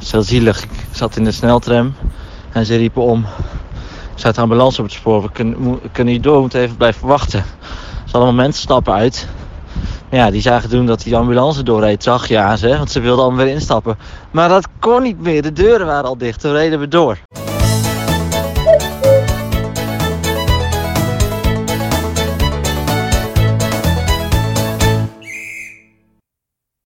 is heel zielig. Ik zat in de sneltram en ze riepen om. Ik zat de ambulance op het spoor. We kunnen, niet door, we moeten even blijven wachten. Dus allemaal mensen stappen uit. Ja, die zagen toen dat die ambulance doorreed, zag ja ze. Want ze wilden allemaal weer instappen. Maar dat kon niet meer. De deuren waren al dicht. Toen reden we door.